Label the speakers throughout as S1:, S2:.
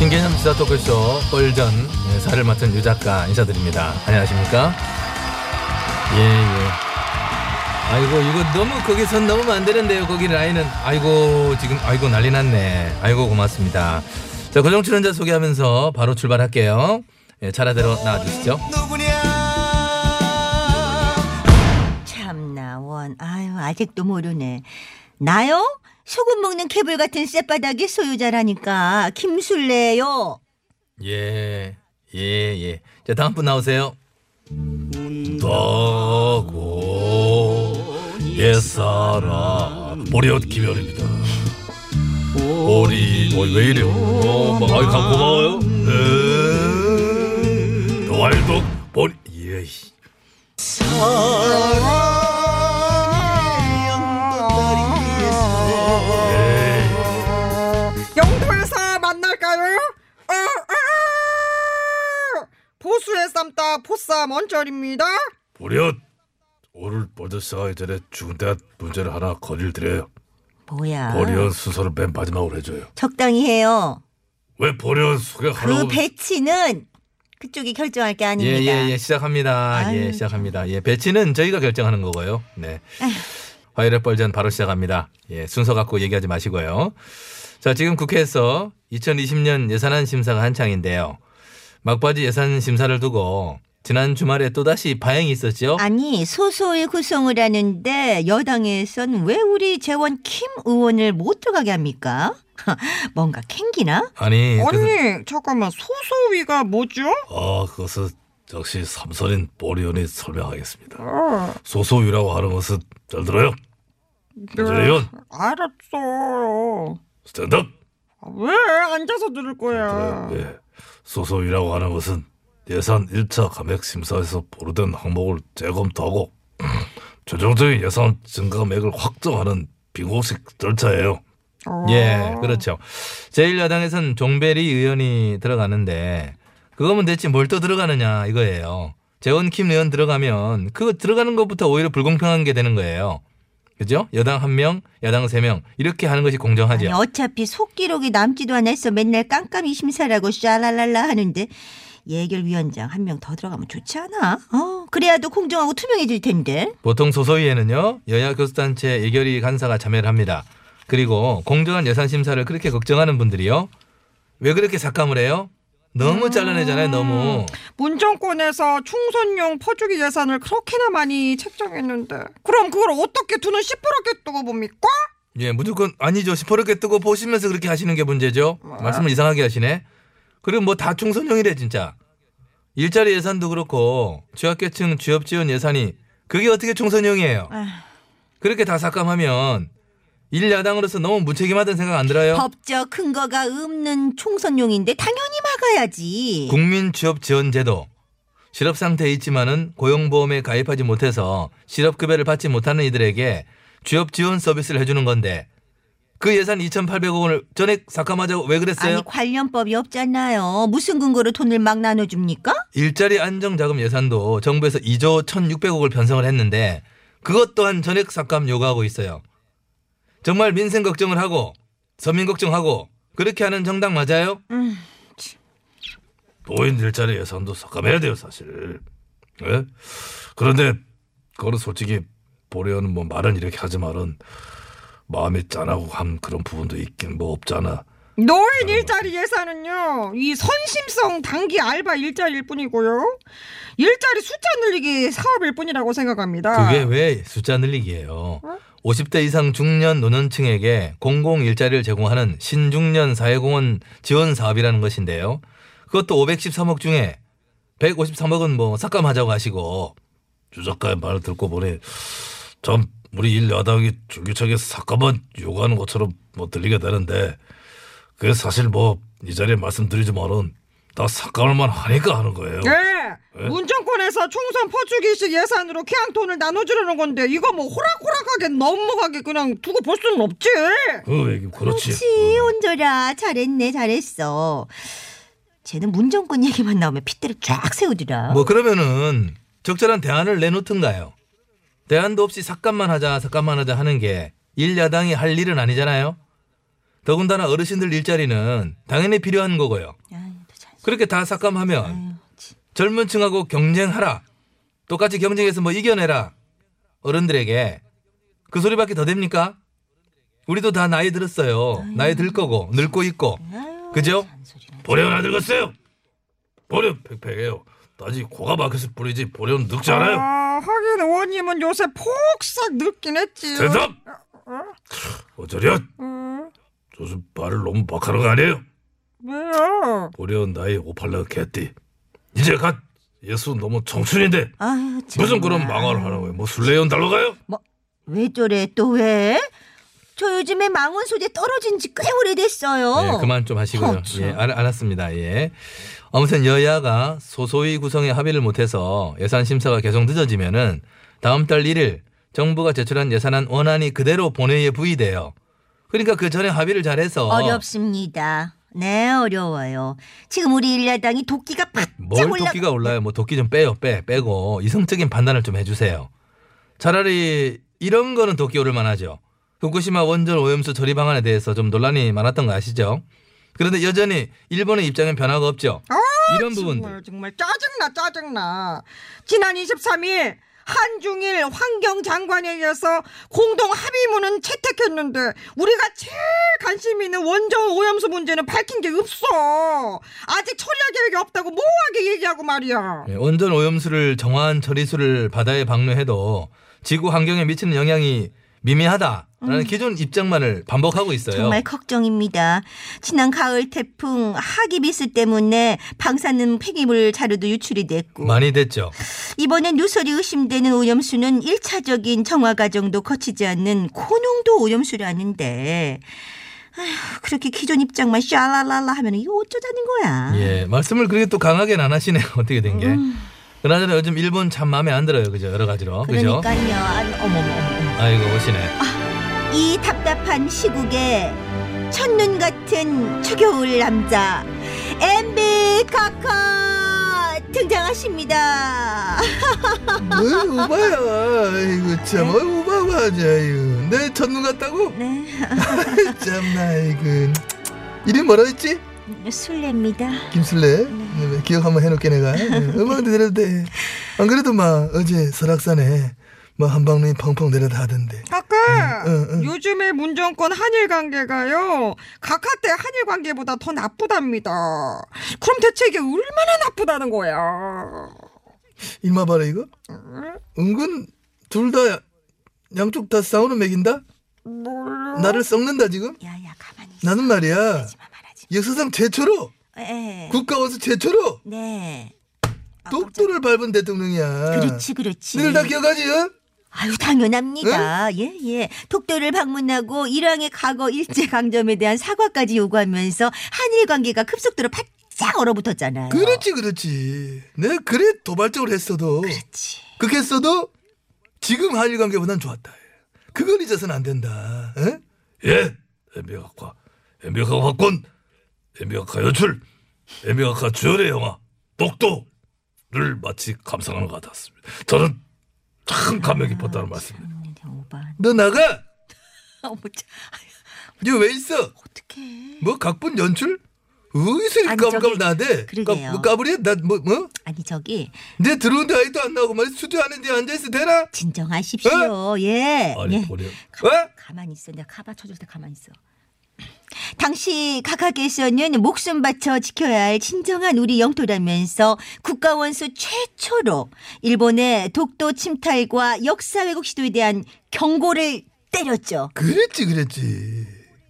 S1: 신개념 시사 토크쇼 뻘전 예, 사를 맡은 유 작가 인사드립니다. 안녕하십니까? 예, 예. 아이고, 이거 너무 거기 선 넘으면 안 되는데요. 거기 라인은. 아이고, 지금, 아이고, 난리 났네. 아이고, 고맙습니다. 자, 고정 출연자 소개하면서 바로 출발할게요. 예, 차례대로 나와주시죠.
S2: 참나 원 아유 아직도 모르네 나요? 소금 먹는 개불 같은 쌔바닥의 소유자라니까 김술래요
S1: 예, 예, 예. 자, 다음 분 나오세요. 다고 옛사람 보리옷 김열입니다. 보리, 어, 왜 이래요? 어, 뭐, 아이, 감 고마워요. 에, 와일드 보리, 예, 씨. 예.
S3: 쌈따 보쌈 원절입니다.
S4: 보리옷 오늘 죽은 데 문제를 하나 건의를 드려요.
S2: 뭐야
S4: 보리옷 순서를 맨 마지막으로 해줘요.
S2: 적당히 해요
S4: 왜 보리옷
S2: 그
S4: 소개하라고
S2: 배치는 그쪽이 결정할 게
S1: 예,
S2: 아닙니다
S1: 예, 예, 시작합니다. 예,
S2: 아유.
S1: 시작합니다. 예, 배치는 저희가 결정하는 거고요. 네. 화요일의 뻘전 바로 시작합니다. 예, 순서 갖고 얘기하지 마시고요. 자, 지금 국회에서 2020년 예산안 심사가 한창인데요. 막바지 예산 심사를 두고 지난 주말에 또다시 파행이 있었죠.
S2: 아니 소소의 구성을 하는데 여당에선 왜 우리 재원 킴 의원을 못 들어가게 합니까? 뭔가 캥기나?
S1: 아니, 그래서
S3: 아니 잠깐만 소소위가 뭐죠?
S4: 아, 그것은 역시 삼선인 보리원이 설명하겠습니다.
S3: 어,
S4: 소소위라고 하는 것은 잘 들어요.
S3: 네,
S4: 의원
S3: 알았어요.
S4: 스탠드업.
S3: 아, 왜 앉아서 들을 거야?
S4: 예. 소소위라고 하는 것은 예산 1차 감액 심사에서 보류된 항목을 재검토하고 최종적인 예산 증가액을 확정하는 비공식 절차예요.
S3: 어.
S1: 예, 그렇죠. 제1야당에선 종베리 의원이 들어가는데 그거면 대체 뭘 또 들어가느냐 이거예요. 재원 킴 의원 들어가면 그거 들어가는 것부터 오히려 불공평한 게 되는 거예요. 그죠? 여당 한 명, 야당 세 명 이렇게 하는 것이 공정하죠.
S2: 아니 어차피 속기록이 남지도 않았어 맨날 깜깜이 심사라고 샤랄랄라 하는데 예결위원장 한 명 더 들어가면 좋지 않아? 어 그래야도 공정하고 투명해질 텐데
S1: 보통 소소위에는요 여야 교수단체 예결위 간사가 참여를 합니다. 그리고 공정한 예산 심사를 그렇게 걱정하는 분들이요 왜 그렇게 삭감을 해요? 너무 잘라내잖아요 너무.
S3: 문정권에서 충선용 퍼주기 예산을 그렇게나 많이 책정했는데 그럼 그걸 어떻게 두는 시퍼렇게 두고 봅니까?
S1: 예, 무조건 아니죠. 시퍼렇게 뜨고 보시면서 그렇게 하시는 게 문제죠. 말씀을 이상하게 하시네. 그리고 뭐다 총선용이래 진짜. 일자리 예산도 그렇고 취약계층 취업 지원 예산이 그게 어떻게 총선용이에요? 그렇게 다 삭감하면 일야당으로서 너무 무책임하다는 생각 안 들어요?
S2: 법적 근거가 없는 총선용인데 당연히 막아야지
S1: 국민 취업 지원 제도 실업 상태에 있지만은 고용보험에 가입하지 못해서 실업급여를 받지 못하는 이들에게 취업 지원 서비스를 해주는 건데 그 예산 2,800억 원을 전액 삭감하자고 왜 그랬어요?
S2: 아니 관련법이 없잖아요 무슨 근거로 돈을 막 나눠줍니까?
S1: 일자리 안정자금 예산도 정부에서 2조 1,600억을 편성을 했는데 그것 또한 전액 삭감 요구하고 있어요. 정말 민생 걱정을 하고 서민 걱정하고 그렇게 하는 정당 맞아요?
S4: 노인 일자리 예산도 삭감해야 돼요, 사실. 예? 그런데 그거는 솔직히 보려는 뭐 말은 이렇게 하지만은 마음이 짠하고 한 그런 부분도 있긴 뭐 없잖아.
S3: 노인 일자리 예산은요 이 선심성 단기 알바 일자리일 뿐이고요 일자리 숫자 늘리기 사업일 뿐이라고 생각합니다.
S1: 그게 왜 숫자 늘리기예요? 50대 이상 중년 노년층에게 공공 일자리를 제공하는 신중년 사회공헌 지원 사업이라는 것인데요. 그것도 513억 중에 153억은 뭐 삭감하자고 하시고
S4: 주 작가의 말을 듣고 보니 참 우리 일 야당이 줄기차게 삭감만 요구하는 것처럼 뭐 들리게 되는데 그게 사실 뭐 이 자리에 말씀드리지만은 다 삭감을만 하니까 하는 거예요.
S3: 네. 문정권에서 총선 퍼주기식 예산으로 돈을 나눠주려는 건데 이거 뭐 호락호락하게 넘어가게 그냥 두고 볼 수는 없지.
S4: 그 그렇지.
S2: 그렇지 온조라 잘했네 잘했어. 쟤는 문정권 얘기만 나오면 핏대를 쫙 세우더라.
S1: 뭐 그러면은 적절한 대안을 내놓든가요. 대안도 없이 삭감만 하자 삭감만 하자 하는 게 일야당이 할 일은 아니잖아요. 더군다나 어르신들 일자리는 당연히 필요한 거고요.
S2: 아유, 잔소리.
S1: 그렇게 다 삭감하면
S2: 아유.
S1: 젊은 층하고 경쟁하라. 똑같이 경쟁해서 뭐 이겨내라. 어른들에게 그 소리밖에 더 됩니까? 우리도 다 나이 들었어요. 나이 들 거고 늙고 있고. 그죠?
S4: 보령 안 늙었어요. 보령 팩팩해요. 아직 코가 막혀서 뿌리지 보령 늙지 않아요.
S3: 아, 하긴 의원님은 요새 폭삭 늙긴 했지.
S4: 대답! 어쩌려?
S3: 음,
S4: 요즘 말을 너무 막 하는 거 아니에요?
S3: 왜요?
S4: 보령 나이 58년 개띠. 이제 갓 예수 너무 청춘인데
S2: 아유, 참.
S4: 무슨 그런 망언을 하는 거예요? 뭐 술래연 달러 가요?
S2: 왜 저래 또 왜? 저 요즘에 망원 소재 떨어진 지 꽤 오래됐어요.
S1: 네, 그만 좀 하시고요.
S2: 어, 참.
S1: 예, 알, 알았습니다. 예. 아무튼 여야가 소소위 구성에 합의를 못해서 예산 심사가 계속 늦어지면은 다음 달 1일 정부가 제출한 예산안 원안이 그대로 본회의에 부의돼요. 그러니까 그 전에 합의를 잘해서
S2: 어렵습니다. 네, 어려워요. 지금 우리 일야당이 도끼가 바짝
S1: 뭘
S2: 올라.
S1: 도끼가 올라요? 뭐 도끼 좀 빼요, 빼, 빼고 이성적인 판단을 좀 해주세요. 차라리 이런 거는 도끼 오를 만하죠. 후쿠시마 원전 오염수 처리 방안에 대해서 좀 논란이 많았던 거 아시죠? 그런데 여전히 일본의 입장엔 변화가 없죠. 이런 부분들.
S3: 정말 정말 짜증나 짜증나. 지난 23일 한중일 환경장관회의에서 공동 합의문은 채택했는데 우리가 제일 관심 있는 원전 오염수 문제는 밝힌 게 없어. 아직 처리할 계획이 없다고 모호하게 얘기하고 말이야.
S1: 예, 원전 오염수를 정화한 처리수를 바다에 방류해도 지구 환경에 미치는 영향이 미미하다 라는 기존 입장만을 반복하고 있어요.
S2: 음. 정말 걱정입니다. 지난 가을 태풍 하기비스 때문에 방사능 폐기물 자료도 유출이 됐고
S1: 많이 됐죠.
S2: 이번엔 누설이 의심되는 오염수는 1차적인 정화 과정도 거치지 않는 고농도 오염수라는데 아휴, 그렇게 기존 입장만 샤랄랄라 하면 이거 어쩌자는 거야.
S1: 예, 말씀을 그렇게 또 강하게는 안 하시네요. 어떻게 된 게. 그나저나 요즘 일본 참 마음에 안 들어요. 그죠? 여러 가지로. 그죠?
S2: 그러니까요. 어머머. 어머.
S1: 아이고, 오시네.
S2: 이 답답한 시국에 첫눈 같은 초겨울 남자 MB 카카 등장하십니다.
S1: 뭘 오바야. 아이고, 참. 어, 오바가 하자, 이거. 내 첫눈 같다고?
S2: 네,
S1: 참나, 이거. 이름 뭐라 했지?
S2: 술래입니다.
S1: 김술래? 기억 한번 해놓게 내가. 음악도 내려도 돼. 안 그래도 막 어제 설악산에 뭐 한방눈이 펑펑 내려다 하던데.
S3: 아까
S1: 응, 응.
S3: 요즘의 문정권 한일 관계가요 각하 때 한일 관계보다 더 나쁘답니다. 그럼 대체 이게 얼마나 나쁘다는 거야?
S1: 이마 봐라 이거. 은근 둘 다 양쪽 다 싸우는 맥인다.
S3: 몰라.
S1: 나를 썩는다 지금.
S2: 야야 가만히 있어.
S1: 나는 말이야 역사상 최초로
S2: 마. 예.
S1: 국가원수 최초로
S2: 네.
S1: 독도를 밟은 대통령이야.
S2: 그렇지 그렇지.
S1: 니들 다 기억하지? 응?
S2: 아유 당연합니다. 예 예. 독도를 방문하고 일왕의 과거 일제 강점에 대한 사과까지 요구하면서 한일 관계가 급속도로 바짝 얼어붙었잖아요.
S1: 그렇지 그렇지. 내가 그래 도발적으로 했어도
S2: 그렇지.
S1: 그렇게 했어도 지금 한일 관계보단 좋았다. 그건 잊어서는 안 된다. 응?
S4: 예. MB학과 MB학과 확 권 MB학과 연출 MB학과 주연의 영화 독도를 마치 감상하는 것 같았습니다. 저는 참 감명 깊었다는 말씀입니다.
S2: 오바.
S1: 너 나가.
S2: 어머 참.
S1: 이거 왜 있어?
S2: 어떡해.
S1: 뭐 각본 연출? 의술이 까불까불 나대.
S2: 그러게요.
S1: 까, 까불이야? 나 뭐 뭐?
S2: 아니 저기
S1: 내 들어오는데 아직도 안 나오고 말이야. 스튜디오 안에 네 앉아있어 되나?
S2: 진정하십시오. 예.
S1: 아니
S2: 예.
S1: 보려.
S2: 가,
S1: 어?
S2: 가만히 있어. 내가 가봐 쳐줄 때 가만히 있어. 당시 각하께서는 목숨 바쳐 지켜야 할 진정한 우리 영토라면서 국가 원수 최초로 일본의 독도 침탈과 역사 왜곡 시도에 대한 경고를 때렸죠.
S1: 그랬지 그랬지.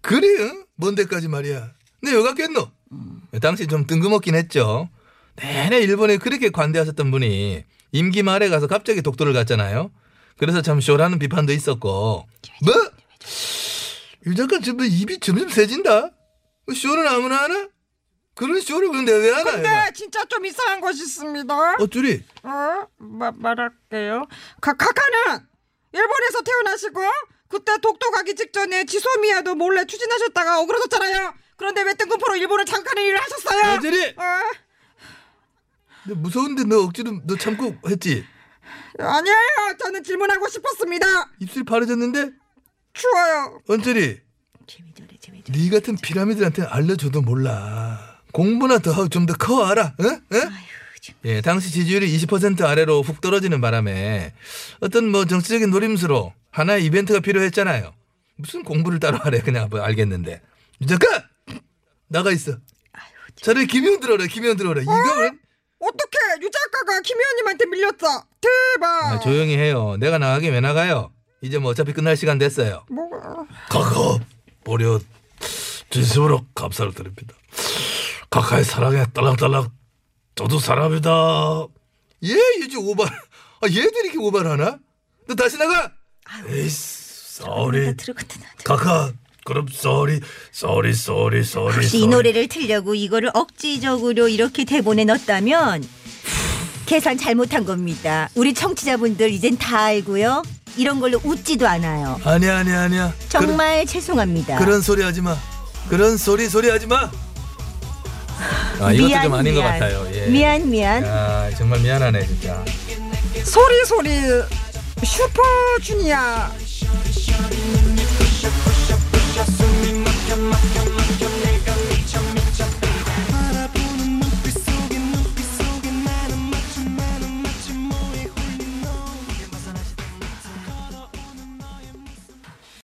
S1: 그래 응? 뭔 데까지 말이야. 내 여갔겠노? 당시 좀 뜬금없긴 했죠. 내내 일본에 그렇게 관대하셨던 분이 임기 말에 가서 갑자기 독도를 갔잖아요. 그래서 참 쇼라는 비판도 있었고. 뭐? 유 작가 지금 입이 점점 세진다. 뭐 쇼는 아무나 하나? 그런 쇼를 근데 왜 하나?
S3: 근데
S1: 얘가?
S3: 진짜 좀 이상한 것이 있습니다.
S1: 어쭈리?
S3: 어? 마, 말할게요. 가, 카카는 일본에서 태어나시고 그때 독도 가기 직전에 지소미아도 몰래 추진하셨다가 억울하셨잖아요. 그런데 왜 뜬금포로 일본을 장악하는 일을 하셨어요?
S1: 어쭈리?
S3: 어?
S1: 너 무서운데 너 억지로 너 참고 했지?
S3: 아니에요. 저는 질문하고 싶었습니다.
S1: 입술 바르졌는데?
S3: 추워요.
S1: 언저리
S2: 재미저래 재미저래.
S1: 네 같은 피라미드한테 알려줘도 몰라. 공부나 더 좀 더 커 알아. 응? 응? 예, 당시 지지율이 20% 아래로 훅 떨어지는 바람에 어떤 뭐 정치적인 노림수로 하나의 이벤트가 필요했잖아요. 무슨 공부를 따로 하래 그냥 뭐 알겠는데. 유 작가 나가 있어. 차라리 김희원 들어라 김희원 들어라. 이거는
S3: 어떻게 유 작가가 김 의원님한테 밀렸어? 대박.
S1: 아, 조용히 해요. 내가 나가긴 왜 나가요? 이제 뭐 어차피 끝날 시간 됐어요.
S3: 뭐가?
S1: 각하 보려 진심으로 감사를 드립니다. 각하의 사랑에 딸랑딸랑 저도 사랑합니다. 얘 이제 오발. 아 얘들이 이렇게 오발하나? 너 다시 나가. 에이
S2: 다
S1: 쏘리. 각하 그럼 쏘리 쏘리 쏘리 쏘리
S2: 혹시 이 노래를 틀려고 이거를 억지적으로 이렇게 대본에 넣었다면 계산 잘못한 겁니다. 우리 청취자분들 이젠 다 알고요. 이런 걸로 웃지도 않아요.
S1: 아니야 아니야 아니야.
S2: 정말 죄송합니다.
S1: 그런, 소리 하지 마. 그런 소리 소리 하지 마.
S5: 아, 이것도
S2: 미안,
S5: 좀 아닌 것
S2: 미안.
S5: 같아요. 예.
S2: 미안 미안.
S5: 아, 정말 미안하네 진짜.
S3: 소리 소리 슈퍼주니어.